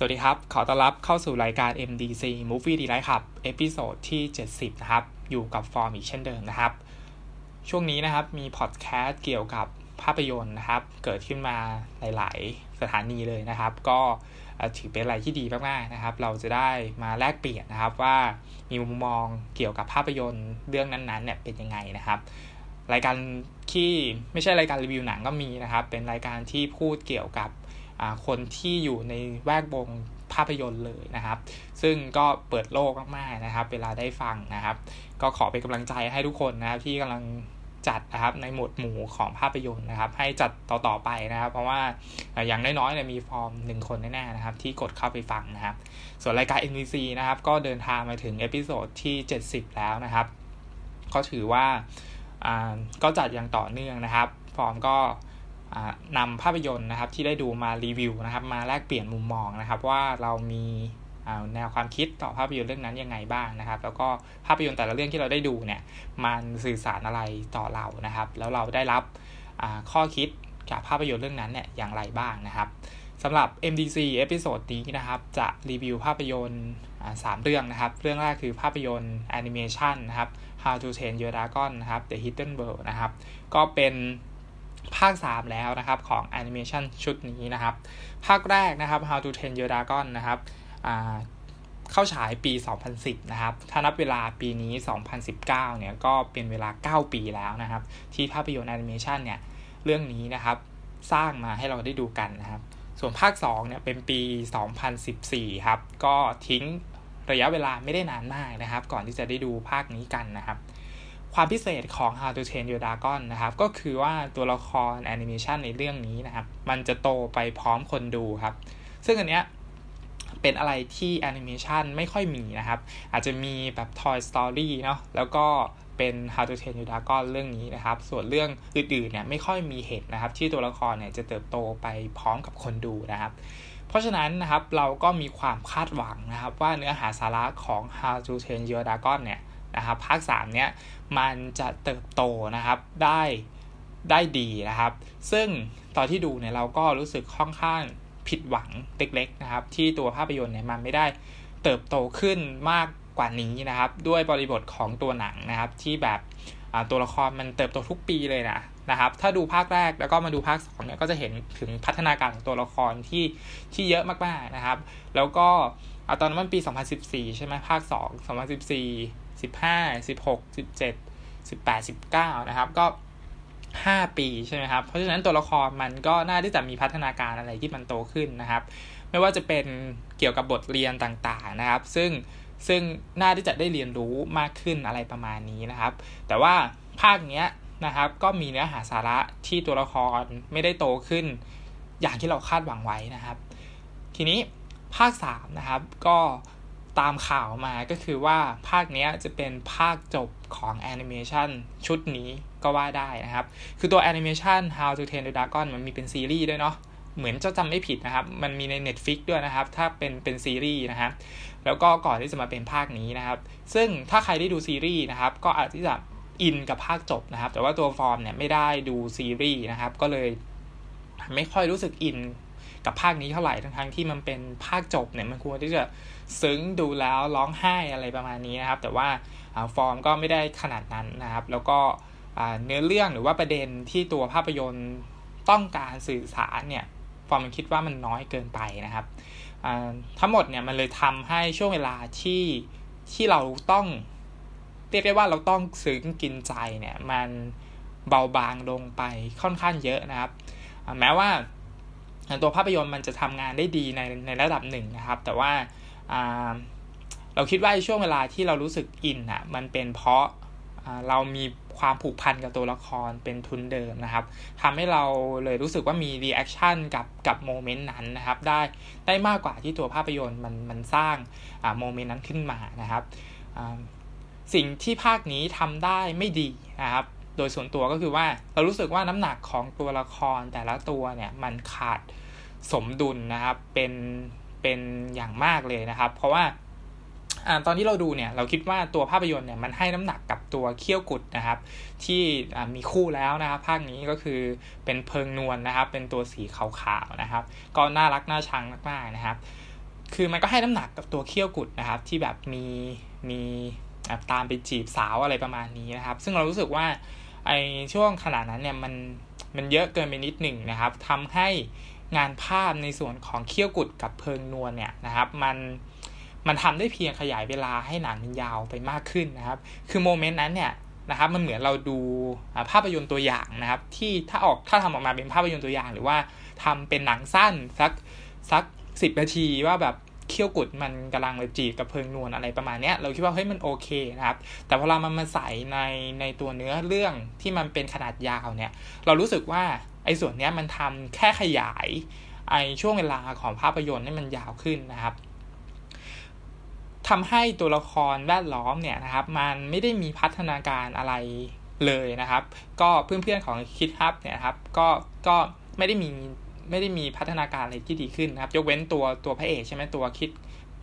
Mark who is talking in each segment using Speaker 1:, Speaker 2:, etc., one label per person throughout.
Speaker 1: สวัสดีครับ ขอต้อนรับเข้าสู่รายการ MDC Movie Delight ครับ episode ที่ 70 นะครับ อยู่กับฟอร์มอีกเช่นเดิมนะครับ ช่วงนี้นะครับมีพอดแคสต์เกี่ยวกับภาพยนตร์นะครับ เกิดขึ้นมาหลาย ๆ สถานีเลยนะครับ ก็ถือเป็นอะไรที่ดีมาก ๆ นะครับ เราจะได้มาแลกเปลี่ยนนะครับว่ามีมุมมองเกี่ยวกับภาพยนตร์เรื่องนั้น ๆ เนี่ยเป็นยังไงนะครับรายการที่ไม่ใช่รายการรีวิวหนังก็มีนะครับ เป็นรายการที่พูดเกี่ยวกับ คนที่อยู่ในแวดวงภาพยนตร์เลยนะครับ ซึ่งก็เปิดโลกมากๆนะครับ เวลาได้ฟังนะครับ ก็ขอเป็นกำลังใจให้ทุกคนนะครับที่กำลังจัดนะครับในหมวดหมู่ของภาพยนตร์นะครับ ให้จัดต่อๆไปนะครับ เพราะว่าอย่างน้อยๆเนี่ยมีฟอร์มหนึ่งคนแน่ๆนะครับ ที่กดเข้าไปฟังนะครับ ส่วนรายการ MDC นะครับ ก็เดินทางมาถึง episode ที่ 70 แล้วนะครับ ก็ถือว่าก็จัดอย่างต่อเนื่องนะครับ ฟอร์มก็ นำภาพยนตร์นะครับที่ได้ดูมารีวิวนะครับ มาแลกเปลี่ยนมุมมองนะครับ ว่าเรามีแนวความคิดต่อภาพยนตร์เรื่องนั้นยังไงบ้างนะครับ แล้วก็ภาพยนตร์แต่ละเรื่องที่เราได้ดูเนี่ยมันสื่อสารอะไรต่อเรานะครับ แล้วเราได้รับข้อคิดจากภาพยนตร์เรื่องนั้นเนี่ยอย่างไรบ้างนะครับสำหรับ MDC episode นี้นะครับจะรีวิวภาพยนตร์สามเรื่องนะครับ เรื่องแรกคือภาพยนตร์แอนิเมชันนะครับ How to Train Your Dragon นะครับ The Hidden World นะครับ ก็เป็น ภาค 3 แล้วนะครับของแอนิเมชันชุดนี้นะครับ ภาคแรกนะครับ How to Train Your Dragon นะครับเข้าฉายปี 2010 นะครับ ถ้านับเวลาปีนี้ 2019 เนี่ยก็เป็นเวลา 9 ปีแล้วนะครับ ที่ภาพยนตร์แอนิเมชันเนี่ยเรื่องนี้นะครับสร้างมาให้เราได้ดูกันนะครับ ส่วนภาค 2 เนี่ยเป็นปี 2014 ครับ ก็ทิ้งระยะเวลาไม่ได้นานมากนะครับ ก่อนที่จะได้ดูภาคนี้กันนะครับ ความพิเศษของ How to Train Your Dragon นะครับ ก็คือว่าตัวละครแอนิเมชันในเรื่องนี้นะครับ มันจะโตไปพร้อมคนดูครับ ซึ่งอันเนี้ยเป็นอะไรที่แอนิเมชันไม่ค่อยมีนะครับ อาจจะมีแบบ Toy Story เนาะแล้วก็เป็น How to Train Your Dragon เรื่องนี้นะครับ ส่วนเรื่องอื่นๆเนี่ยไม่ค่อยมีเหตุนะครับ ที่ตัวละครเนี่ยจะเติบโตไปพร้อมกับคนดูนะครับ เพราะฉะนั้นนะครับเราก็มีความคาดหวังนะครับ ว่าเนื้อหาสาระของ How to Train Your Dragon เนี่ย นะครับภาค3เนี้ยมันจะเติบโตนะครับได้ได้ดีนะครับ ซึ่งตอนที่ดูเนี่ยเราก็รู้สึกค่อนข้างผิดหวังเล็กๆนะครับ ที่ตัวภาพยนตร์เนี่ยมันไม่ได้เติบโตขึ้นมากกว่านี้นะครับ ด้วยบริบทของตัวหนังนะครับ ที่แบบตัวละครมันเติบโตทุกปีเลยนะนะครับ ถ้าดูภาคแรกแล้วก็มาดูภาค2เนี่ยก็จะเห็นถึงพัฒนาการของตัวละครที่ที่เยอะมากๆนะครับ แล้วก็ตอนนั้นมันปี 2014 ใช่ไหมภาค 2 2014 สิบห้าสิบหกสิบเจ็ดสิบแปดสิบเก้านะครับก็ห้าปีใช่ไหมครับ เพราะฉะนั้นตัวละครมันก็น่าที่จะมีพัฒนาการอะไรที่มันโตขึ้นนะครับ ไม่ว่าจะเป็นเกี่ยวกับบทเรียนต่างๆนะครับ ซึ่งซึ่งน่าที่จะได้เรียนรู้มากขึ้นอะไรประมาณนี้นะครับ แต่ว่าภาคเนี้ยนะครับก็มีเนื้อหาสาระที่ตัวละครไม่ได้โตขึ้น อย่างที่เราคาดหวังไว้นะครับ ทีนี้ภาค3นะครับก็ ตามข่าวมาก็คือว่าภาคนี้จะเป็นภาคจบของแอนิเมชันชุดนี้ก็ว่าได้นะครับ คือตัวแอนิเมชัน How to Train the Dragon มันมีเป็นซีรีส์ด้วยเนาะเหมือนจะจำไม่ผิดนะครับ มันมีใน Netflix ด้วยนะครับ ถ้าเป็นเป็นซีรีส์นะครับแล้วก็ก่อนที่จะมาเป็นภาคนี้นะครับ ซึ่งถ้าใครได้ดูซีรีส์นะครับ ก็อาจจะอินกับภาคจบนะครับ แต่ว่าตัวฟอร์มเนี่ยไม่ได้ดูซีรีส์นะครับ ก็เลยไม่ค่อยรู้สึกอินกับภาคนี้เท่าไหร่ทั้งๆที่มันเป็นภาคจบเนี่ยมันควรที่จะ ซึ้งดูแล้วร้องไห้อะไรประมาณนี้นะครับ แต่ว่าฟอร์มก็ไม่ได้ขนาดนั้นนะครับ แล้วก็เนื้อเรื่องหรือว่าประเด็นที่ตัวภาพยนตร์ต้องการสื่อสารเนี่ยฟอร์มมันคิดว่ามันน้อยเกินไปนะครับทั้งหมดเนี่ยมันเลยทำให้ช่วงเวลาที่ที่เราต้องเรียกได้ว่าเราต้องซึ้งกินใจเนี่ยมันเบาบางลงไปค่อนข้างเยอะนะครับ แม้ว่าตัวภาพยนตร์มันจะทำงานได้ดีในในระดับหนึ่งนะครับ แต่ว่า เราคิดว่าช่วงเวลาที่เรารู้สึกอินอะมันเป็นเพราะเรามีความผูกพันกับตัวละครเป็นทุนเดิมนะครับทำให้เราเลยรู้สึกว่ามี reaction กับกับ moment นั้นนะครับ ได้ได้มากกว่าที่ตัวภาพยนตร์มันมันสร้าง moment นั้นขึ้นมานะครับสิ่งที่ภาคนี้ทำได้ไม่ดีนะครับ โดยส่วนตัวก็คือว่าเรารู้สึกว่าน้ำหนักของตัวละครแต่ละตัวเนี่ยมันขาดสมดุลนะครับ เป็น เป็นอย่างมากเลยนะครับ เพราะว่าตอนที่เราดูเนี่ยเราคิดว่าตัวภาพยนตร์เนี่ยมันให้น้ำหนักกับตัวเขี้ยวกุดนะครับ ที่มีคู่แล้วนะครับภาคนี้ก็คือเป็นเพิงนวลนนะครับ เป็นตัวสีขาวๆนะครับ ก็น่ารักน่าชังมากๆนะครับ คือมันก็ให้น้ำหนักกับตัวเขี้ยวกุดนะครับ ที่แบบมีมีตามไปจีบสาวอะไรประมาณนี้นะครับ ซึ่งเรารู้สึกว่าไอช่วงขนาดนั้นเนี่ยมันมันเยอะเกินไปนิดหนึ่งนะครับทำให้ งานภาพในส่วนของเขี้ยวกุดกับเพิงนวลเนี่ยนะครับมันมันทำได้เพียงขยายเวลาให้หนังมันยาวไปมากขึ้นนะครับ คือโมเมนต์นั้นเนี่ยนะครับมันเหมือนเราดูภาพยนตร์ตัวอย่างนะครับ ที่ถ้าออกถ้าทำออกมาเป็นภาพยนตร์ตัวอย่าง หรือว่าทำเป็นหนังสั้นสักสักสิบนาทีว่าแบบเขี้ยวกุดมันกำลังเลยจีบกับเพิงนวลอะไรประมาณเนี้ยเราคิดว่าเฮ้ยมันโอเคนะครับ แต่พอเรามันมาใส่ในในตัวเนื้อเรื่องที่มันเป็นขนาดยาวเนี่ย เรารู้สึกว่า อ้ส่วนเนี้ยมันทำแค่ขยายไอ้ช่วงเวลาของภาพยนตร์ให้มันยาวขึ้นนะครับทำให้ตัวละครแวดล้อมเนี่ยนะครับ มันไม่ได้มีพัฒนาการอะไรเลยนะครับ ก็เพื่อนๆของคิดฮับเนี่ยครับ ก็ก็ไม่ได้มีไม่ได้มีพัฒนาการอะไรที่ดีขึ้นนะครับ ยกเว้นตัวตัวพระเอกใช่ไหมตัวคิด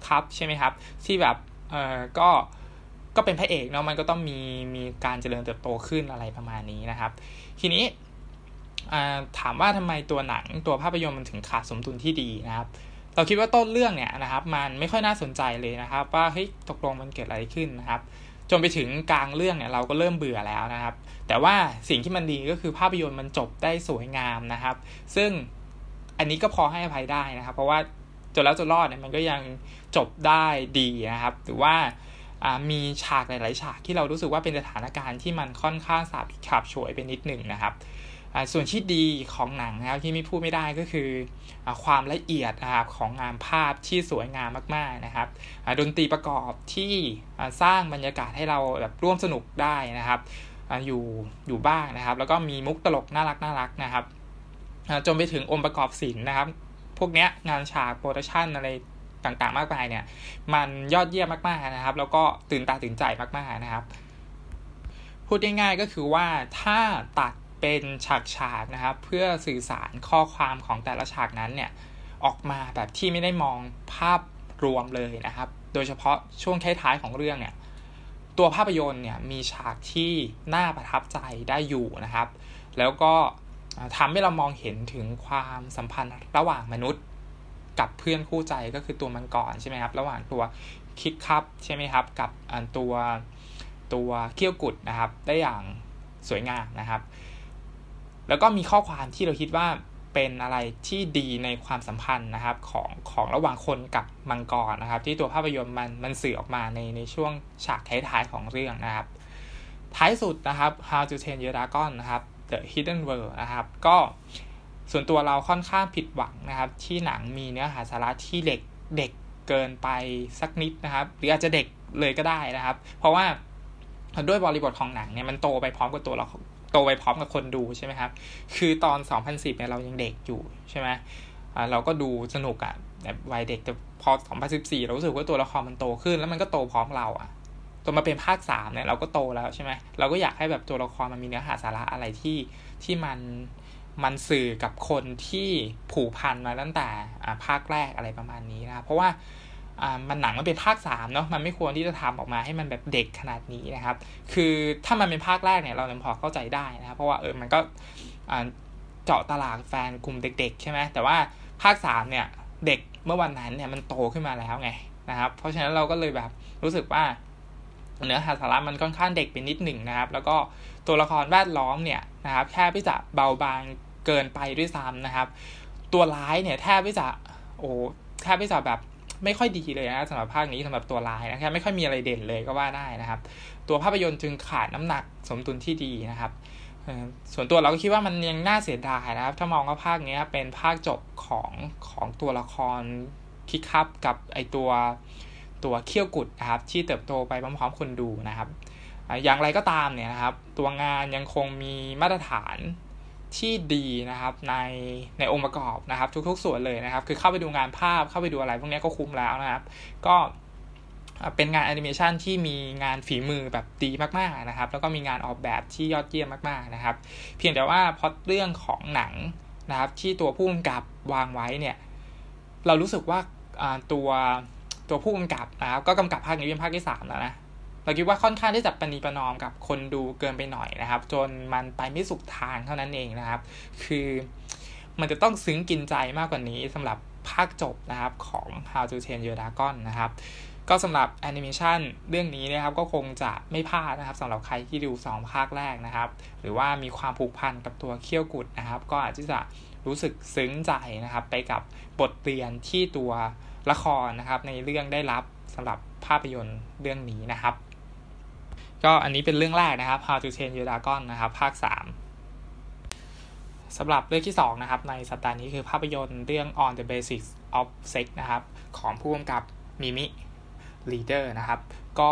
Speaker 1: ครับใช่ไหมครับ ที่แบบเออก็ก็เป็นพระเอกเนาะมันก็ต้องมีมีการเจริญเติบโตขึ้นอะไรประมาณนี้นะครับ ทีนี้ ถามว่าทำไมตัวหนังตัวภาพยนตร์มันถึงขาดสมดุลที่ดีนะครับ เราคิดว่าต้นเรื่องเนี่ยนะครับ มันไม่ค่อยน่าสนใจเลยนะครับ ว่าเฮ้ยตกลงมันเกิดอะไรขึ้นนะครับจนไปถึงกลางเรื่องเนี่ยเราก็เริ่มเบื่อแล้วนะครับ แต่ว่าสิ่งที่มันดีก็คือภาพยนตร์มันจบได้สวยงามนะครับ ซึ่งอันนี้ก็พอให้อภัยได้นะครับ เพราะว่าจนแล้วจนรอดเนี่ยมันก็ยังจบได้ดีนะครับหรือว่ามีฉากหลาย ๆ ฉากที่เรารู้สึกว่าเป็นสถานการณ์ที่มันค่อนข้างสาบขับฉวยไปนิดหนึ่งนะครับ ส่วนที่ดีของหนังนะครับที่ไม่พูดไม่ได้ก็คือความละเอียดนะครับของงานภาพที่สวยงามมากๆนะครับดนตรีประกอบที่สร้างบรรยากาศให้เราแบบร่วมสนุกได้นะครับอยู่อยู่บ้างนะครับ แล้วก็มีมุกตลกน่ารักน่ารักนะครับจนไปถึงองค์ประกอบศิลป์นะครับ พวกนี้งานฉาก production อะไรต่างๆ มากมายเนี่ย มันยอดเยี่ยมมากๆนะครับ แล้วก็ตื่นตาตื่นใจมากๆนะครับ พูดง่ายๆก็คือว่าถ้าตัด เป็นฉากฉากนะครับ เพื่อสื่อสารข้อความของแต่ละฉากนั้นเนี่ยออกมาแบบที่ไม่ได้มองภาพรวมเลยนะครับ โดยเฉพาะช่วงท้ายๆของเรื่องเนี่ยตัวภาพยนตร์เนี่ยมีฉากที่น่าประทับใจได้อยู่นะครับ แล้วก็ทำให้เรามองเห็นถึงความสัมพันธ์ระหว่างมนุษย์ กับเพื่อนคู่ใจก็คือตัวมังกรใช่ไหมครับ ระหว่างตัวคิดคับใช่ไหมครับ กับตัวตัวเขี้ยวกุดนะครับ ได้อย่างสวยงามนะครับ แล้วก็มีข้อความที่เราคิดว่าเป็นอะไรที่ดีในความสัมพันธ์นะครับของของระหว่างคนกับมังกรนะครับ ที่ตัวภาพยนตร์มันมันสื่อออกมาในในช่วงฉากท้ายๆของเรื่องนะครับ ท้ายสุดนะครับ How to Train Your Dragon นะครับ The Hidden World นะครับก็ส่วนตัวเราค่อนข้างผิดหวังนะครับ ที่หนังมีเนื้อหาสาระที่เด็กเด็กเกินไปสักนิดนะครับ หรืออาจจะเด็กเลยก็ได้นะครับ เพราะว่าด้วยบริบทของหนังเนี่ยมันโตไปพร้อมกับตัวเรา โตไปพร้อมกับคนดูใช่ไหมครับ คือตอน 2010เนี่ยเรายังเด็กอยู่ใช่ไหมเราก็ดูสนุกอะแบบวัยเด็กแต่พอ 2014 เรารู้สึกว่าตัวละครมันโตขึ้น แล้วมันก็โตพร้อมเราอะตัวมาเป็นภาคสามเนี่ยเราก็โตแล้วใช่ไหมเราก็อยากให้แบบตัวละครมันมีเนื้อหาสาระอะไรที่ที่มันมันสื่อกับคนที่ผูกพันมาตั้งแต่ภาคแรกอะไรประมาณนี้นะเพราะว่า มันหนังมันเป็นภาคสามเนาะมันไม่ควรที่จะทำออกมาให้มันแบบเด็กขนาดนี้นะครับ คือถ้ามันเป็นภาคแรกเนี่ยเรายังพอเข้าใจได้นะครับเพราะว่าเออมันก็เจาะตลาดแฟนกลุ่มเด็ก ๆ ใช่ไหมแต่ว่าภาคสามเนี่ยเด็กเมื่อวันนั้นเนี่ยมันโตขึ้นมาแล้วไงนะครับ เพราะฉะนั้นเราก็เลยแบบรู้สึกว่าเนื้อหาสาระมันค่อนข้างเด็กไปนิดหนึ่งนะครับ แล้วก็ตัวละครแวดล้อมเนี่ยนะครับแค่ที่จะเบาบางเกินไปด้วยซ้ำนะครับ ตัวร้ายเนี่ยแทบที่จะโอ้แทบที่จะแบบ ไม่ค่อยดีเลยนะสำหรับภาคนี้สำหรับตัวลายนะครับไม่ค่อยมีอะไรเด่นเลยก็ว่าได้นะครับ ตัวภาพยนตร์จึงขาดน้ำหนักสมดุลที่ดีนะครับส่วนตัวเราก็คิดว่ามันยังน่าเสียดายนะครับ ถ้ามองว่าภาคนี้เป็นภาคจบของของตัวละครคิกคับกับไอตัวตัวเขี้ยวกุดนะครับ ที่เติบโตไปพร้อมๆคนดูนะครับ อย่างไรก็ตามเนี่ยนะครับ ตัวงานยังคงมีมาตรฐาน ที่ดีนะครับในในองค์ประกอบนะครับ ทุก ๆ ส่วนเลยนะครับ คือเข้าไปดูงานภาพเข้าไปดูอะไร พวกนี้ก็คุ้มแล้วนะครับ ก็เป็นงานแอนิเมชันที่มีงานฝีมือแบบดีมากๆนะครับ แล้วก็มีงานออกแบบที่ยอดเยี่ยมมากๆนะครับ เพียงแต่ว่าพอเรื่องของหนังนะครับ ที่ตัวผู้กำกับวางไว้เนี่ย เรารู้สึกว่าตัวตัวผู้กำกับนะครับก็กำกับภาคนี้เป็นภาคที่สามแล้วนะ เราคิดว่าค่อนข้างที่จะปณีประนอมกับคนดูเกินไปหน่อยนะครับ จนมันไปไม่สุดทางเท่านั้นเองนะครับ คือมันจะต้องซึ้งกินใจมากกว่านี้สำหรับภาคจบนะครับของ How to Train Your Dragon นะครับ ก็สำหรับแอนิเมชันเรื่องนี้นะครับก็คงจะไม่พลาดนะครับสำหรับใครที่ดู 2 ภาคแรกนะครับ หรือว่ามีความผูกพันกับตัวเขี้ยวกุดนะครับ ก็อาจจะรู้สึกซึ้งใจนะครับ ไปกับบทเรียนที่ตัวละครนะครับ ในเรื่องได้รับสำหรับภาพยนตร์เรื่องนี้นะครับ ก็อันนี้เป็นเรื่องแรกนะครับ How to Train Your Dragon นะครับ ภาค 3สำหรับเรื่องที่ 2 นะครับ ในสัปดาห์นี้คือภาพยนตร์เรื่อง On the Basics of Sex นะครับ ของผู้กำกับมิมิลีเดอร์นะครับ ก็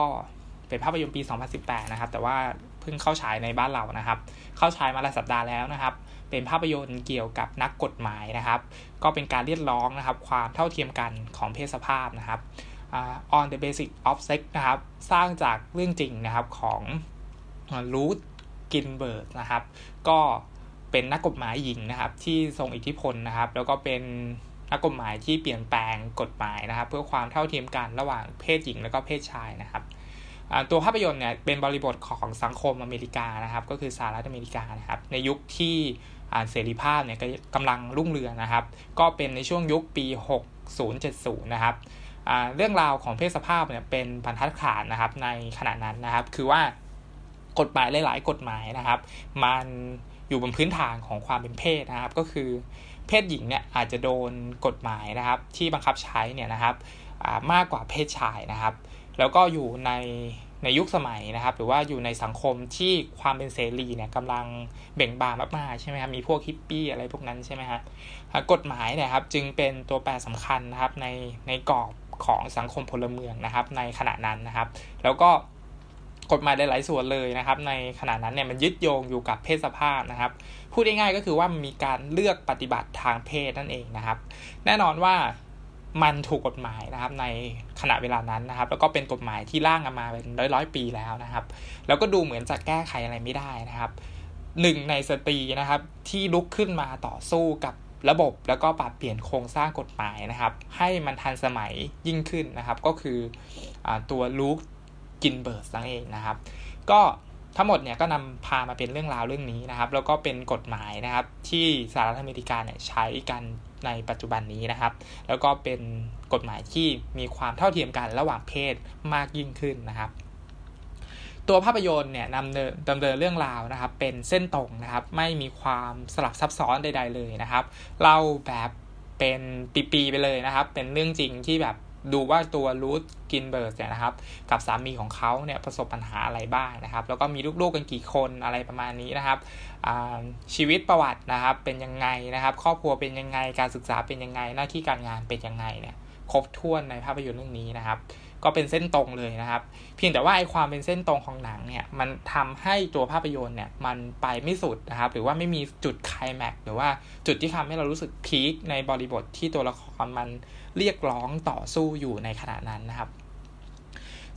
Speaker 1: เป็นภาพยนตร์ปี 2018 นะครับ แต่ว่าเพิ่งเข้าฉายในบ้านเรานะครับ เข้าฉายมาหลายสัปดาห์แล้วนะครับ เป็นภาพยนตร์เกี่ยวกับนักกฎหมายนะครับ ก็เป็นการเรียกร้องนะครับ ความเท่าเทียมกันของเพศสภาพนะครับ on the basic of sex นะครับ สร้างจากเรื่องจริงนะครับของรูธกินเบิร์กนะครับ ก็เป็นนักกฎหมายหญิงนะครับ ที่ทรงอิทธิพลนะครับ แล้วก็เป็นนักกฎหมายที่เปลี่ยนแปลงกฎหมายนะครับ เพื่อความเท่าเทียมกันระหว่างเพศหญิงแล้วก็เพศชายนะครับตัวภาพยนตร์เนี่ยเป็นบริบทของสังคมอเมริกานะครับ ก็คือสหรัฐอเมริกานะครับ ในยุคที่เสรีภาพเนี่ยกำลังรุ่งเรืองนะครับ ก็เป็นในช่วงยุคปี 6070 นะครับ เรื่องราวของเพศสภาพเนี่ยเป็นบรรทัดฐานนะครับในขณะนั้นนะครับ คือว่ากฎหมายหลาย ๆ กฎหมายนะครับ มันอยู่บนพื้นฐานของความเป็นเพศนะครับ ก็คือเพศหญิงเนี่ยอาจจะโดนกฎหมายนะครับ ที่บังคับใช้เนี่ยนะครับมากกว่าเพศชายนะครับ แล้วก็อยู่ในในยุคสมัยนะครับ หรือว่าอยู่ในสังคมที่ความเป็นเสรีเนี่ยกำลังเบ่งบานมากๆใช่ไหมครับมีพวกฮิปปี้อะไรพวกนั้นใช่ไหมครับกฎหมายเนี่ยครับจึงเป็นตัวแปรสำคัญนะครับในในกรอบ ของสังคมพลเมืองนะครับ ในขณะนั้นนะครับ แล้วก็กฎหมายหลาย ๆ ส่วนเลยนะครับ ในขณะนั้นเนี่ยมันยึดโยงอยู่กับเพศสภาพนะครับ พูดง่ายๆก็คือว่ามีการเลือกปฏิบัติทางเพศนั่นเองนะครับ แน่นอนว่ามันถูกกฎหมายนะครับในขณะเวลานั้นนะครับ แล้วก็เป็นกฎหมายที่ร่างมาเป็นร้อยร้อยปีแล้วนะครับ แล้วก็ดูเหมือนจะแก้ไขอะไรไม่ได้นะครับหนึ่งในสตรีนะครับที่ลุกขึ้นมาต่อสู้กับ ระบบแล้วก็ปรับเปลี่ยนโครงสร้างกฎหมายนะครับ ให้มันทันสมัยยิ่งขึ้นนะครับ ก็คืออตัวลูกกินเบิร์สนั่นเองนะครับ ก็ทั้งหมดเนี่ยก็นำพามาเป็นเรื่องราวเรื่องนี้นะครับ แล้วก็เป็นกฎหมายนะครับ ที่สหรัฐอเมริกาเนี่ยใช้กันในปัจจุบันนี้นะครับ แล้วก็เป็นกฎหมายที่มีความเท่าเทียมกันระหว่างเพศมากยิ่งขึ้นนะครับ ตัวภาพยนตร์เนี่ยนำเนินดำเนินเรื่องราวนะครับ เป็นเส้นตรงนะครับ ไม่มีความสลับซับซ้อนใด ๆ เลยนะครับเล่าแบบเป็นปีๆไปเลยนะครับ เป็นเรื่องจริงที่แบบดูว่าตัวรูทกินเบิร์ดเนี่ยนะครับ กับสามีของเขาเนี่ยประสบปัญหาอะไรบ้างนะครับ แล้วก็มีลูกๆกันกี่คนอะไรประมาณนี้นะครับชีวิตประวัตินะครับเป็นยังไงนะครับ ครอบครัวเป็นยังไงการศึกษาเป็นยังไงหน้าที่การงานเป็นยังไงเนี่ยครบถ้วนในภาพยนตร์เรื่องนี้นะครับ ก็เป็นเส้นตรงเลยนะครับ เพียงแต่ว่าไอความเป็นเส้นตรงของหนังเนี่ยมันทำให้ตัวภาพยนตร์เนี่ยมันไปไม่สุดนะครับ หรือว่าไม่มีจุดคลแม็กหรือว่าจุดที่ทำให้เรารู้สึกพีคในบริบทที่ตัวละครมันเรียกร้องต่อสู้อยู่ในขณะนั้นนะครับ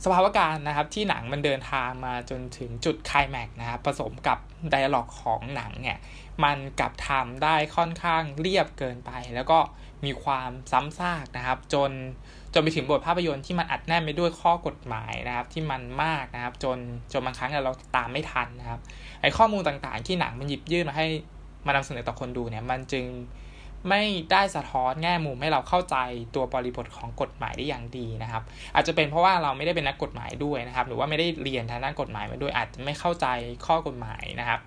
Speaker 1: สภาวะการนะครับที่หนังมันเดินทางมาจนถึงจุดคลแม็กนะครับผสมกับไดอะล็อกของหนังเนี่ยมันกลับทำได้ค่อนข้างเรียบเกินไป แล้วก็มีความซ้ำซากนะครับ จน นไปถึงบทภาพยนตร์ที่มันอัดแน่นไปด้วยข้อกฎหมายนะครับ ที่มันมากนะครับ จนจนบางครั้งเราตามไม่ทันนะครับ ไอ้ข้อมูลต่างๆ ที่หนังมันหยิบยื่นมาให้มานำเสนอต่อคนดูเนี่ย มันจึงไม่ได้สะท้อนแง่มุมให้เราเข้าใจตัวบริบทของกฎหมายได้อย่างดีนะครับ อาจจะเป็นเพราะว่าเราไม่ได้เป็นนักกฎหมายด้วยนะครับ หรือว่าไม่ได้เรียนทางด้านกฎหมายมาด้วยอาจจะไม่เข้าใจข้อกฎหมายนะครับ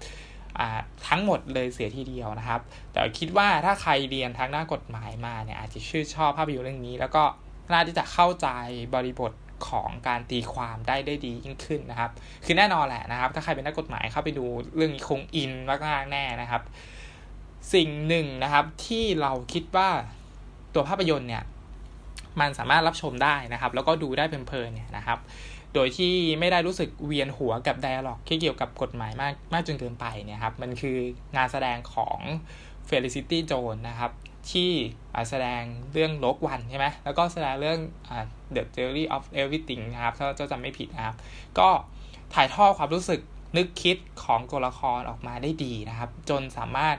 Speaker 1: ทั้งหมดเลยเสียทีเดียวนะครับ แต่คิดว่าถ้าใครเรียนทางด้านกฎหมายมาเนี่ยอาจจะชื่นชอบภาพยนตร์เรื่องนี้ แล้วก็ น่าที่จะเข้าใจบริบทของการตีความได้ได้ดียิ่งขึ้นนะครับ คือแน่นอนแหละนะครับ ถ้าใครเป็นนักกฎหมายเข้าไปดูเรื่องนี้คงอินมากๆแน่นะครับ สิ่งหนึ่งนะครับที่เราคิดว่าตัวภาพยนตร์เนี่ย มันสามารถรับชมได้นะครับ แล้วก็ดูได้เพลินๆเนี่ยนะครับ โดยที่ไม่ได้รู้สึกเวียนหัวกับไดอะล็อกที่เกี่ยวกับกฎหมายมากมากจนเกินไปเนี่ยครับ มันคืองานแสดงของ Felicity j o n e นะครับ ที่ แสดงเรื่องโลกวันใช่ไหมแล้วก็แสดงเรื่อง The Theory of Everything นะครับ ถ้าจะจำไม่ผิดนะครับ ก็ถ่ายทอดความรู้สึกนึกคิดของตัวละครออกมาได้ดีนะครับ จนสามารถ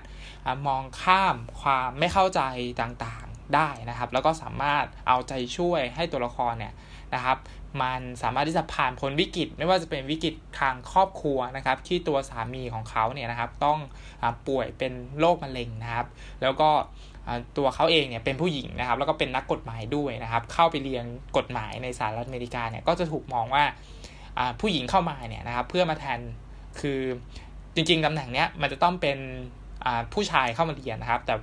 Speaker 1: มองข้ามความไม่เข้าใจต่างๆได้นะครับ แล้วก็สามารถเอาใจช่วยให้ตัวละครเนี่ยนะครับ มันสามารถที่จะผ่านพ้นวิกฤต ไม่ว่าจะเป็นวิกฤตทางครอบครัวนะครับ ที่ตัวสามีของเขาเนี่ยนะครับ ต้องอป่วยเป็นโรคมะเร็งนะครับ แล้วก็ ตัวเขาเองเนี่ยเป็นผู้หญิงนะครับ แล้วก็เป็นนักกฎหมายด้วยนะครับ เข้าไปเรียนกฎหมายในสหรัฐอเมริกาเนี่ยก็จะถูกมองว่าผู้หญิงเข้ามาเนี่ยนะครับ เพื่อมาแทนคือจริงๆตำแหน่งเนี้ยมันจะต้องเป็นผู้ชายเข้ามาเรียนนะครับ แต่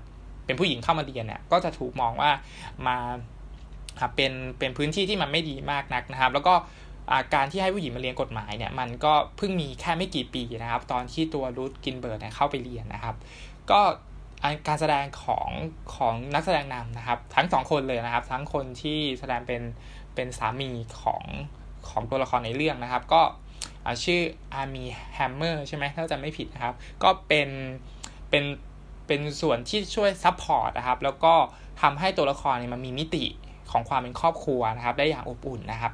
Speaker 1: เป็นผู้หญิงเข้ามาเรียนเนี่ยก็จะถูกมองว่ามาเป็นเป็นพื้นที่ที่มันไม่ดีมากนักนะครับ แล้วก็การที่ให้ผู้หญิงมาเรียนกฎหมายเนี่ยมันก็เพิ่งมีแค่ไม่กี่ปีนะครับ ตอนที่ตัว Ruth Ginsburg เนี่ยเข้าไปเรียนนะครับ ก็ การแสดงของของนักแสดงนำนะครับ ทั้งสองคนเลยนะครับ ทั้งคนที่แสดงเป็นเป็นสามีของของตัวละครในเรื่องนะครับ ก็ชื่อ Armie Hammer ใช่ไหมถ้าจำไม่ผิดนะครับ ก็เป็นเป็นเป็นส่วนที่ช่วย support นะครับ แล้วก็ทำให้ตัวละครเนี่ยมันมีมิติของความเป็นครอบครัวนะครับ ได้อย่างอบอุ่นนะครับ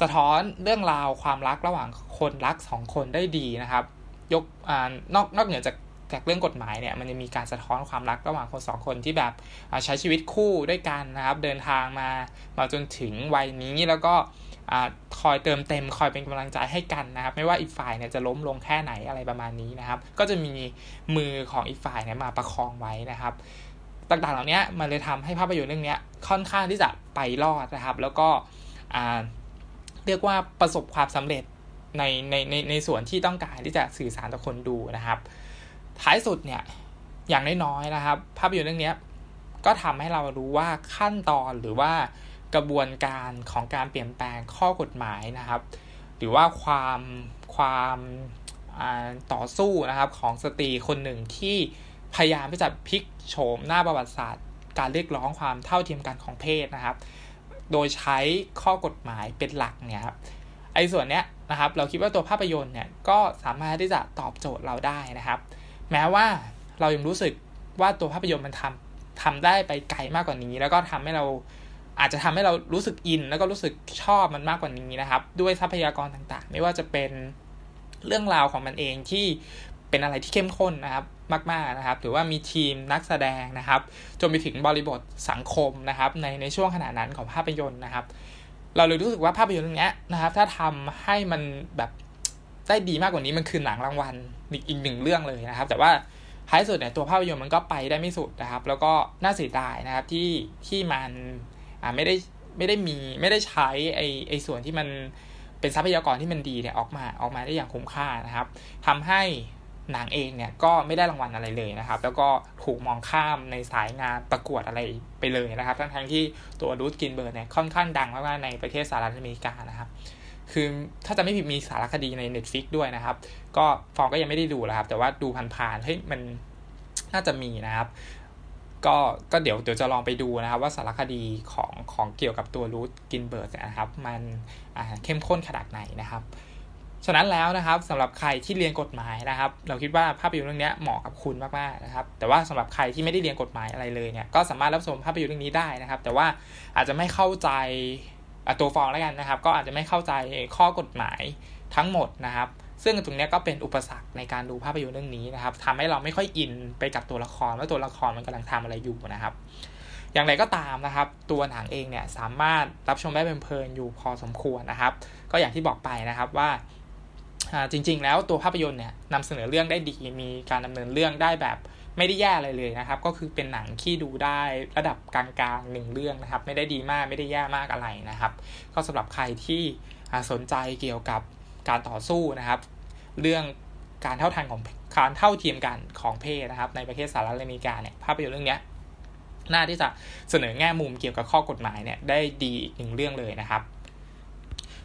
Speaker 1: สะท้อนเรื่องราวความรักระหว่างคนรักสองคนได้ดีนะครับ ยกอนอกนอกเหนือจาก จากเรื่องกฎหมายเนี่ยมันจะมีการสะท้อนความรักระหว่างคนสองคนที่แบบใช้ชีวิตคู่ด้วยกันนะครับ เดินทางมามาจนถึงวัยนี้แล้วก็คอยเติมเต็มคอยเป็นกำลังใจให้กันนะครับ ไม่ว่าอีกฝ่ายเนี่ยจะล้มลงแค่ไหนอะไรประมาณนี้นะครับ ก็จะมีมือของอีกฝ่ายเนี่ยมาประคองไว้นะครับต่างๆเหล่านี้มันเลยทำให้ภาพยนตร์เรื่องนี้ค่อนข้างที่จะไปรอดนะครับ แล้วก็เรียกว่าประสบความสำเร็จในในในในส่วนที่ต้องการที่จะสื่อสารต่อคนดูนะครับ ท้ายสุดเนี่ย อย่างน้อยๆนะครับ ภาพยนตร์เรื่องนี้ก็ทำให้เรารู้ว่าขั้นตอนหรือว่ากระบวนการของการเปลี่ยนแปลงข้อกฎหมายนะครับ หรือว่าความความต่อสู้นะครับของสตรีคนหนึ่งที่พยายามที่จะพลิกโฉมหน้าประวัติศาสตร์ การเรียกร้องความเท่าเทียมกันของเพศนะครับ โดยใช้ข้อกฎหมายเป็นหลักเนี่ยครับไอ้ส่วนเนี้ยนะครับ เราคิดว่าตัวภาพยนตร์เนี่ยก็สามารถที่จะตอบโจทย์เราได้นะครับ แม้ว่าเรายังรู้สึกว่าตัวภาพยนตร์มันทำทำได้ไปไกลมากกว่านี้ แล้วก็ทำให้เราอาจจะทำให้เรารู้สึกอิน แล้วก็รู้สึกชอบมันมากกว่านี้นะครับ ด้วยทรัพยากรต่างๆ ไม่ว่าจะเป็นเรื่องราวของมันเองที่เป็นอะไรที่เข้มข้นนะครับมากๆนะครับ หรือว่ามีทีมนักแสดงนะครับ จนไปถึงบริบทสังคมนะครับ ในในช่วงขณะนั้นของภาพยนตร์นะครับ เราเลยรู้สึกว่าภาพยนตร์เรื่องนี้นะครับ ถ้าทำให้มันแบบได้ดีมากกว่านี้มันคือหนังรางวัล อีกหนึ่งเรื่องเลยนะครับ แต่ว่าท้ายสุดเนี่ยตัวภาพยนตร์มันก็ไปได้ไม่สุดนะครับ แล้วก็น่าเสียดายนะครับที่ที่มันอ่าไม่ได้ไม่ได้มีไม่ได้ใช้ไอไอส่วนที่มันเป็นทรัพยากรที่มันดีเนี่ยออกมาออกมาได้อย่างคุ้มค่านะครับทำให้หนังเองเนี่ยก็ไม่ได้รางวัลอะไรเลยนะครับ แล้วก็ถูกมองข้ามในสายงานประกวดอะไรไปเลยนะครับ ทั้งทั้งที่ตัวรูทกินเบิร์ดเนี่ยค่อนข้างดังมากๆในประเทศสหรัฐอเมริกานะครับ คือถ้าจะไม่ผิดมีสารคดีใน Netflix ด้วยนะครับ ก็ฟองก็ยังไม่ได้ดูแล้วครับ แต่ว่าดูผ่านๆเฮ้ยมันน่าจะมีนะครับ ก็ก็เดี๋ยวเดี๋ยวจะลองไปดูนะครับ ว่าสารคดีของของเกี่ยวกับตัวรูทกินเบิร์ดนะครับ มันเข้มข้นขนาดไหนนะครับฉะนั้นแล้วนะครับสำหรับใครที่เรียนกฎหมายนะครับ เราคิดว่าภาพยนตร์เรื่องนี้เหมาะกับคุณมากๆนะครับ แต่ว่าสำหรับใครที่ไม่ได้เรียนกฎหมายอะไรเลยเนี่ยก็สามารถรับชมภาพยนตร์เรื่องนี้ได้นะครับ แต่ว่าอาจจะไม่เข้าใจ ตัวฟองแล้วกันนะครับ ก็อาจจะไม่เข้าใจข้อกฎหมายทั้งหมดนะครับ ซึ่งตรงนี้ก็เป็นอุปสรรคในการดูภาพยนตร์เรื่องนี้นะครับทำให้เราไม่ค่อยอินไปกับตัวละครว่าตัวละครมันกำลังทำอะไรอยู่นะครับ อย่างไรก็ตามนะครับ ตัวหนังเองเนี่ยสามารถรับชมได้เพลินอยู่พอสมควรนะครับ ก็อย่างที่บอกไปนะครับว่าจริง ๆ แล้วตัวภาพยนตร์เนี่ยนำเสนอเรื่องได้ดีมีการดำเนินเรื่องได้แบบ ไม่ได้แย่อะไรเลยนะครับ ก็คือเป็นหนังที่ดูได้ระดับกลางๆหนึ่งเรื่องนะครับ ไม่ได้ดีมากไม่ได้แย่มากอะไรนะครับ ก็สำหรับใครที่สนใจเกี่ยวกับการต่อสู้นะครับ เรื่องการเท่าทันของการเท่าเทียมกันของเพศนะครับ ในประเทศสหรัฐอเมริกาเนี่ยภาพยนตร์เรื่องนี้น่าที่จะเสนอแง่มุมเกี่ยวกับข้อกฎหมายเนี่ยได้ดีอีกหนึ่งเรื่องเลยนะครับ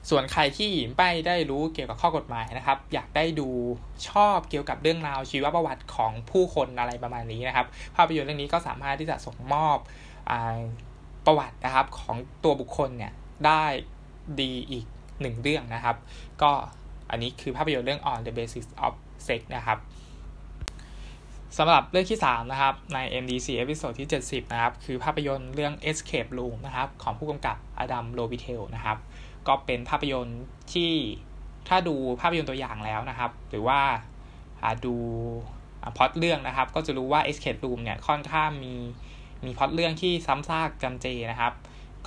Speaker 1: ส่วนใครที่ไม่ได้รู้เกี่ยวกับข้อกฎหมายนะครับ อยากได้ดูชอบเกี่ยวกับเรื่องราวชีวประวัติของผู้คนอะไรประมาณนี้นะครับ ภาพยนตร์เรื่องนี้ก็สามารถที่จะส่งมอบอประวัตินะครับของตัวบุคคลเนี่ยได้ดีอีกหนึ่งเรื่องนะครับ ก็อันนี้คือภาพยนตร์เรื่อง On the Basis of Sex นะครับสำหรับเรื่องที่ 3 นะครับ ใน MDC episode ที่ 70 นะครับ คือภาพยนตร์เรื่อง Escape Room นะครับ ของผู้กำกับ Adam Robitel นะครับ ก็เป็นภาพยนตร์ที่ถ้าดูภาพยนตร์ตัวอย่างแล้วนะครับ หรือว่าดูพอตเรื่องนะครับ ก็จะรู้ว่า Escape Room เนี่ยค่อนข้างมีมีพอตเรื่องที่ซ้ำซากจำเจนะครับ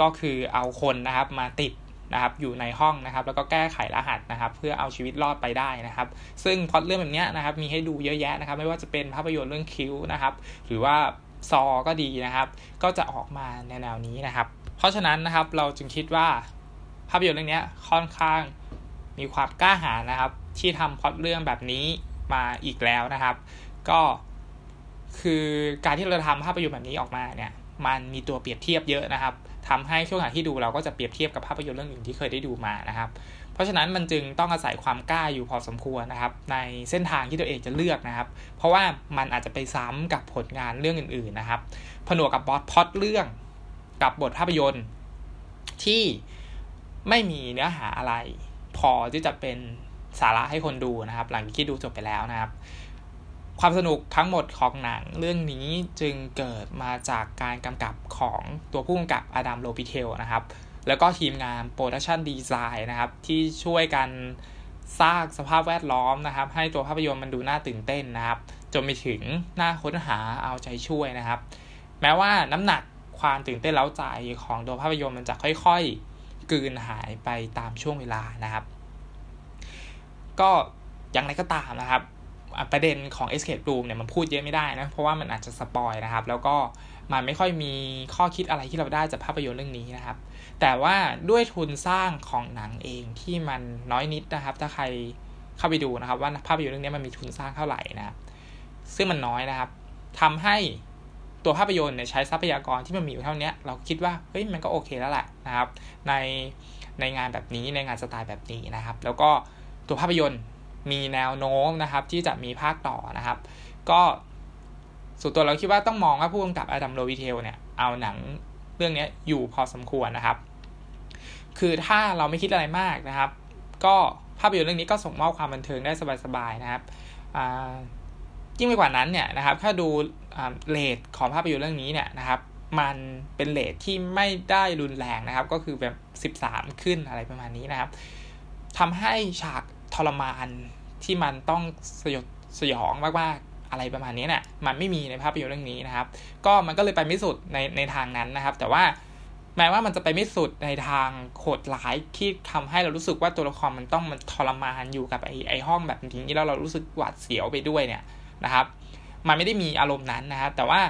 Speaker 1: ก็คือเอาคนนะครับมาติดนะครับอยู่ในห้องนะครับ แล้วก็แก้ไขรหัสนะครับ เพื่อเอาชีวิตรอดไปได้นะครับ ซึ่งพอดเรื่องแบบนี้นะครับ มีให้ดูเยอะแยะนะครับ ไม่ว่าจะเป็นภาพยนตร์เรื่องคิวนะครับ หรือว่าซอก็ดีนะครับ ก็จะออกมาในแนวนี้นะครับ เพราะฉะนั้นนะครับเราจึงคิดว่า ภาพยนตร์เรื่องนี้ค่อนข้างมีความกล้าหาญนะครับ ที่ทำพล็อตเรื่องแบบนี้มาอีกแล้วนะครับ ก็คือการที่เราทำภาพยนตร์แบบนี้ออกมาเนี่ย มันมีตัวเปรียบเทียบเยอะนะครับทำให้ช่วงขณะที่ดูเราก็จะเปรียบเทียบกับภาพยนตร์เรื่องอื่นที่เคยได้ดูมานะครับ เพราะฉะนั้นมันจึงต้องอาศัยความกล้าอยู่พอสมควรนะครับ ในเส้นทางที่ตัวเองจะเลือกนะครับ เพราะว่ามันอาจจะไปซ้ำกับผลงานเรื่องอื่น ๆนะครับ ผนวกกับบอสพอดเรื่องกับบทภาพยนตร์ที่ ไม่มีเนื้อหาอะไร พอที่จะเป็นสาระให้คนดูนะครับ หลังที่ดูจบไปแล้วนะครับ ความสนุกทั้งหมดของหนังเรื่องนี้จึงเกิดมาจากการกำกับของตัวผู้กำกับ Adam Robitel นะครับ แล้วก็ทีมงาน production design นะครับ ที่ช่วยกันสร้างสภาพแวดล้อมนะครับ ให้ตัวภาพยนตร์มันดูน่าตื่นเต้นนะครับ จนไปถึงน่าค้นหาเอาใจช่วยนะครับ แม้ว่าน้ำหนักความตื่นเต้นเล้าใจของตัวภาพยนตร์มันจะค่อยๆ กืนหายไปตามช่วงเวลานะครับ ก็อย่างไรก็ตามนะครับ ประเด็นของ Escape Room เนี่ยมันพูดเยอะไม่ได้นะ เพราะว่ามันอาจจะสปอยนะครับ แล้วก็มันไม่ค่อยมีข้อคิดอะไรที่เราได้จากภาพยนตร์เรื่องนี้นะครับ แต่ว่าด้วยทุนสร้างของหนังเองที่มันน้อยนิดนะครับ ถ้าใครเข้าไปดูนะครับ ว่าภาพยนตร์เรื่องนี้มันมีทุนสร้างเท่าไหร่นะครับซึ่งมันน้อยนะครับทำให้ ตัวภาพยนตร์เนี่ยใช้ทรัพยากรที่มันมีอยู่เท่านี้เราคิดว่าเฮ้ยมันก็โอเคแล้วแหละนะครับ ในในงานแบบนี้ในงานสไตล์แบบนี้นะครับ แล้วก็ตัวภาพยนตร์มีแนวโน้มนะครับ ที่จะมีภาคต่อนะครับ ก็ส่วนตัวเราคิดว่าต้องมองว่าผู้กำกับอดัมโรวิเทลเนี่ยเอาหนังเรื่องนี้อยู่พอสมควรนะครับ คือถ้าเราไม่คิดอะไรมากนะครับ ก็ภาพยนตร์เรื่องนี้ก็ส่งมอบความบันเทิงได้สบายๆนะครับยิ่งไปกว่านั้นเนี่ยนะครับ ถ้าดู เลทของภาพยนตร์เรื่องนี้เนี่ยนะครับมันเป็นเลทที่ไม่ได้รุนแรงนะครับ ก็คือแบบ 13 ขึ้นอะไรประมาณนี้นะครับทำให้ฉากทรมานที่มันต้องสยดสยองมากๆอะไรประมาณนี้เนี่ยมันไม่มีในภาพยนตร์เรื่องนี้นะครับ ก็มันก็เลยไปไม่สุดในในทางนั้นนะครับ แต่ว่าแม้ว่ามันจะไปไม่สุดในทางโหดร้ายที่ทำให้เรารู้สึกว่าตัวละครมันต้องมันทรมานอยู่กับไอ้ไอห้องแบบนี้แล้วเรารู้สึกหวาดเสียวไปด้วยเนี่ยนะครับ มันไม่ได้มีอารมณ์นั้นนะครับ แต่ว่า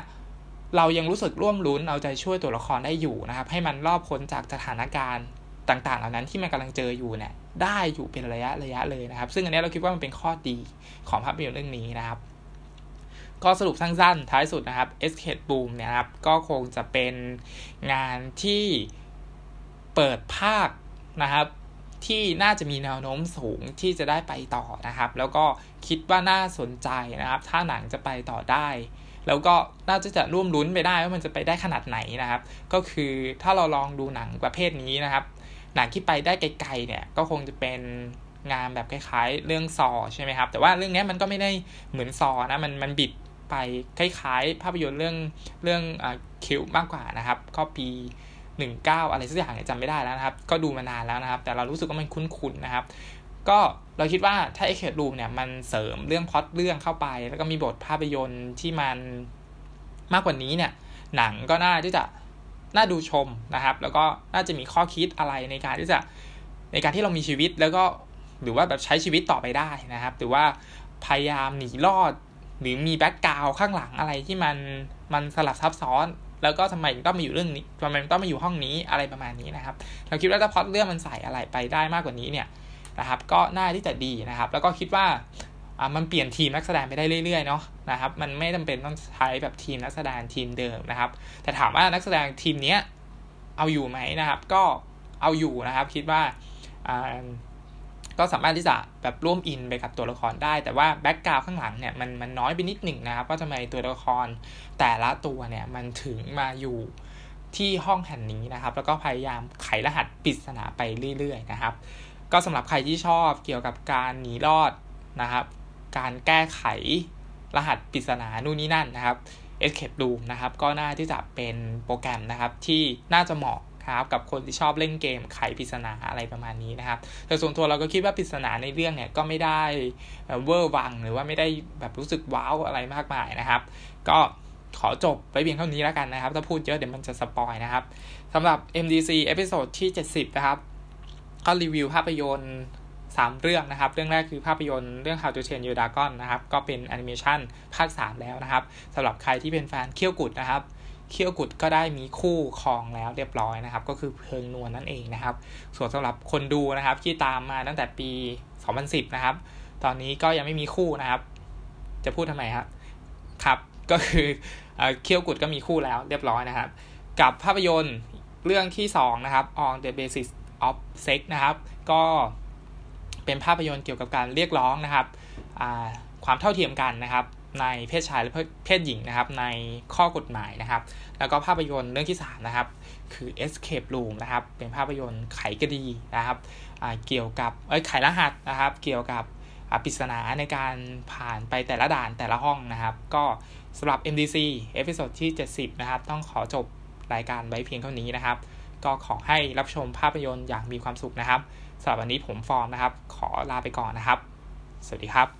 Speaker 1: เรายังรู้สึกร่วมรุ้นเอาใจช่วยตัวละครได้อยู่นะครับ ให้มันรอบพ้นจากสถานการณ์ต่างๆ เหล่านั้นที่มันกำลังเจออยู่เนี่ยได้อยู่เป็นระยะระยะเลยนะครับ ซึ่งอันนี้เราคิดว่ามันเป็นข้อดีของภาพยนตร์เรื่องนี้นะครับ ก็สรุปสั้นๆท้ายสุดนะครับ Escape Boom เนี่ยครับก็คงจะเป็นงานที่เปิดภาคนะครับ ที่น่าจะมีแนวโน้มสูงที่จะได้ไปต่อนะครับ แล้วก็คิดว่าน่าสนใจนะครับ ถ้าหนังจะไปต่อได้ แล้วก็น่าจะจะร่วมลุ้นไปได้ว่ามันจะไปได้ขนาดไหนนะครับ ก็คือถ้าเราลองดูหนังประเภทนี้นะครับ หนังที่ไปได้ไกลๆเนี่ยก็คงจะเป็นงานแบบคล้ายๆ เรื่องซอใช่ไหมครับ แต่ว่าเรื่องนี้มันก็ไม่ได้เหมือนซอนะมันมันบิดไปคล้ายๆ ภาพยนตร์เรื่องเรื่องอคิวมากกว่านะครับ ก็ปี หนึ่งเก้าอะไรสักอย่างจำไม่ได้แล้วนะครับ ก็ดูมานานแล้วนะครับ แต่เรารู้สึกว่ามันคุ้นๆนะครับ ก็เราคิดว่าถ้าเอ็กเคดูมเนี่ยมันเสริมเรื่องพอดเรื่องเข้าไป แล้วก็มีบทภาพยนตร์ที่มันมากกว่านี้เนี่ย หนังก็น่าที่จะน่าดูชมนะครับ แล้วก็น่าจะมีข้อคิดอะไรในการที่จะในการที่เรามีชีวิตแล้วก็หรือว่าแบบใช้ชีวิตต่อไปได้นะครับ หรือว่าพยายามหนีรอด หรือมีแบ็กกราวข้างหลังอะไรที่มันมันสลับซับซ้อน แล้วก็ทำไมต้องมาอยู่เรื่องนี้ทำไมต้องมาอยู่ห้องนี้อะไรประมาณนี้นะครับ เราคิดว่าถ้าพอดเรื่องมันใส่อะไรไปได้มากกว่านี้เนี่ยนะครับ ก็น่าที่จะดีนะครับ แล้วก็คิดว่ามันเปลี่ยนทีมนักแสดงไปได้เรื่อยๆเนาะนะครับ มันไม่จาเป็นต้องใช้แบบทีมนักแสดงทีมเดิมนะครับ แต่ถามว่านักแสดงทีมเนี้ยเอาอยู่ไหมนะครับ ก็เอาอยู่นะครับ คิดว่า ก็สามารถที่จะแบบร่วมอินไปกับตัวละครได้ แต่ว่าแบ็กกราวข้างหลังเนี่ยมันมันน้อยไปนิดหนึ่งนะครับว่าทำไมตัวละครแต่ละตัวเนี่ยมันถึงมาอยู่ที่ห้องแห่งนี้นะครับ แล้วก็พยายามไขรหัสปริศนาไปเรื่อย ๆ นะครับ ก็สำหรับใครที่ชอบเกี่ยวกับการหนีรอดนะครับ การแก้ไขรหัสปริศนานู่นนี่นั่นนะครับ Escape Room นะครับ ก็น่าที่จะเป็นโปรแกรมนะครับที่น่าจะเหมาะ ครับกับคนที่ชอบเล่นเกมไขปริศนาอะไรประมาณนี้นะครับ แต่ส่วนตัวเราก็คิดว่าปริศนาในเรื่องเนี่ยก็ไม่ได้เวอร์วังหรือว่าไม่ได้แบบรู้สึกว้าวอะไรมากมายนะครับ ก็ขอจบไปเพียงเท่านี้แล้วกันนะครับ ถ้าพูดเยอะเดี๋ยวมันจะ spoil นะครับสำหรับ MDC episode ที่ 70 นะครับ ก็รีวิวภาพยนตร์ 3 เรื่องนะครับ เรื่องแรกคือภาพยนตร์เรื่อง How to Train Your Dragon นะครับ ก็เป็นแอนิเมชันภาค 3 แล้วนะครับสำหรับใครที่เป็นแฟนเคี่ยวกุดนะครับ เคี่ยวกุดก็ได้มีคู่ครองแล้วเรียบร้อยนะครับ ก็คือเพลิงนวลนั่นเองนะครับ ส่วนสำหรับคนดูนะครับ ที่ตามมาตั้งแต่ปี 2010 นะครับ ตอนนี้ก็ยังไม่มีคู่นะครับ จะพูดทำไมครับครับ ก็คือเคี่ยวกุดก็มีคู่แล้วเรียบร้อยนะครับ กับภาพยนตร์เรื่องที่2นะครับ On the Basis of Sex นะครับ ก็เป็นภาพยนตร์เกี่ยวกับการเรียกร้องนะครับความเท่าเทียมกันนะครับ ในเพศชายและเพศหญิงนะครับ ในข้อกฎหมายนะครับ แล้วก็ภาพยนตร์เรื่องที่3นะครับคือ Escape Room นะครับ เป็นภาพยนตร์ไขคดีนะครับเกี่ยวกับเอ้ยไขรหัสนะครับ เกี่ยวกับปริศนาในการผ่านไปแต่ละด่านแต่ละห้องนะครับ ก็สำหรับ MDC episode ที่ 70 นะครับ ต้องขอจบรายการไว้เพียงเท่านี้นะครับ ก็ขอให้รับชมภาพยนตร์อย่างมีความสุขนะครับสำหรับวันนี้ผมฟอร์มนะครับ ขอลาไปก่อนนะครับ สวัสดีครับ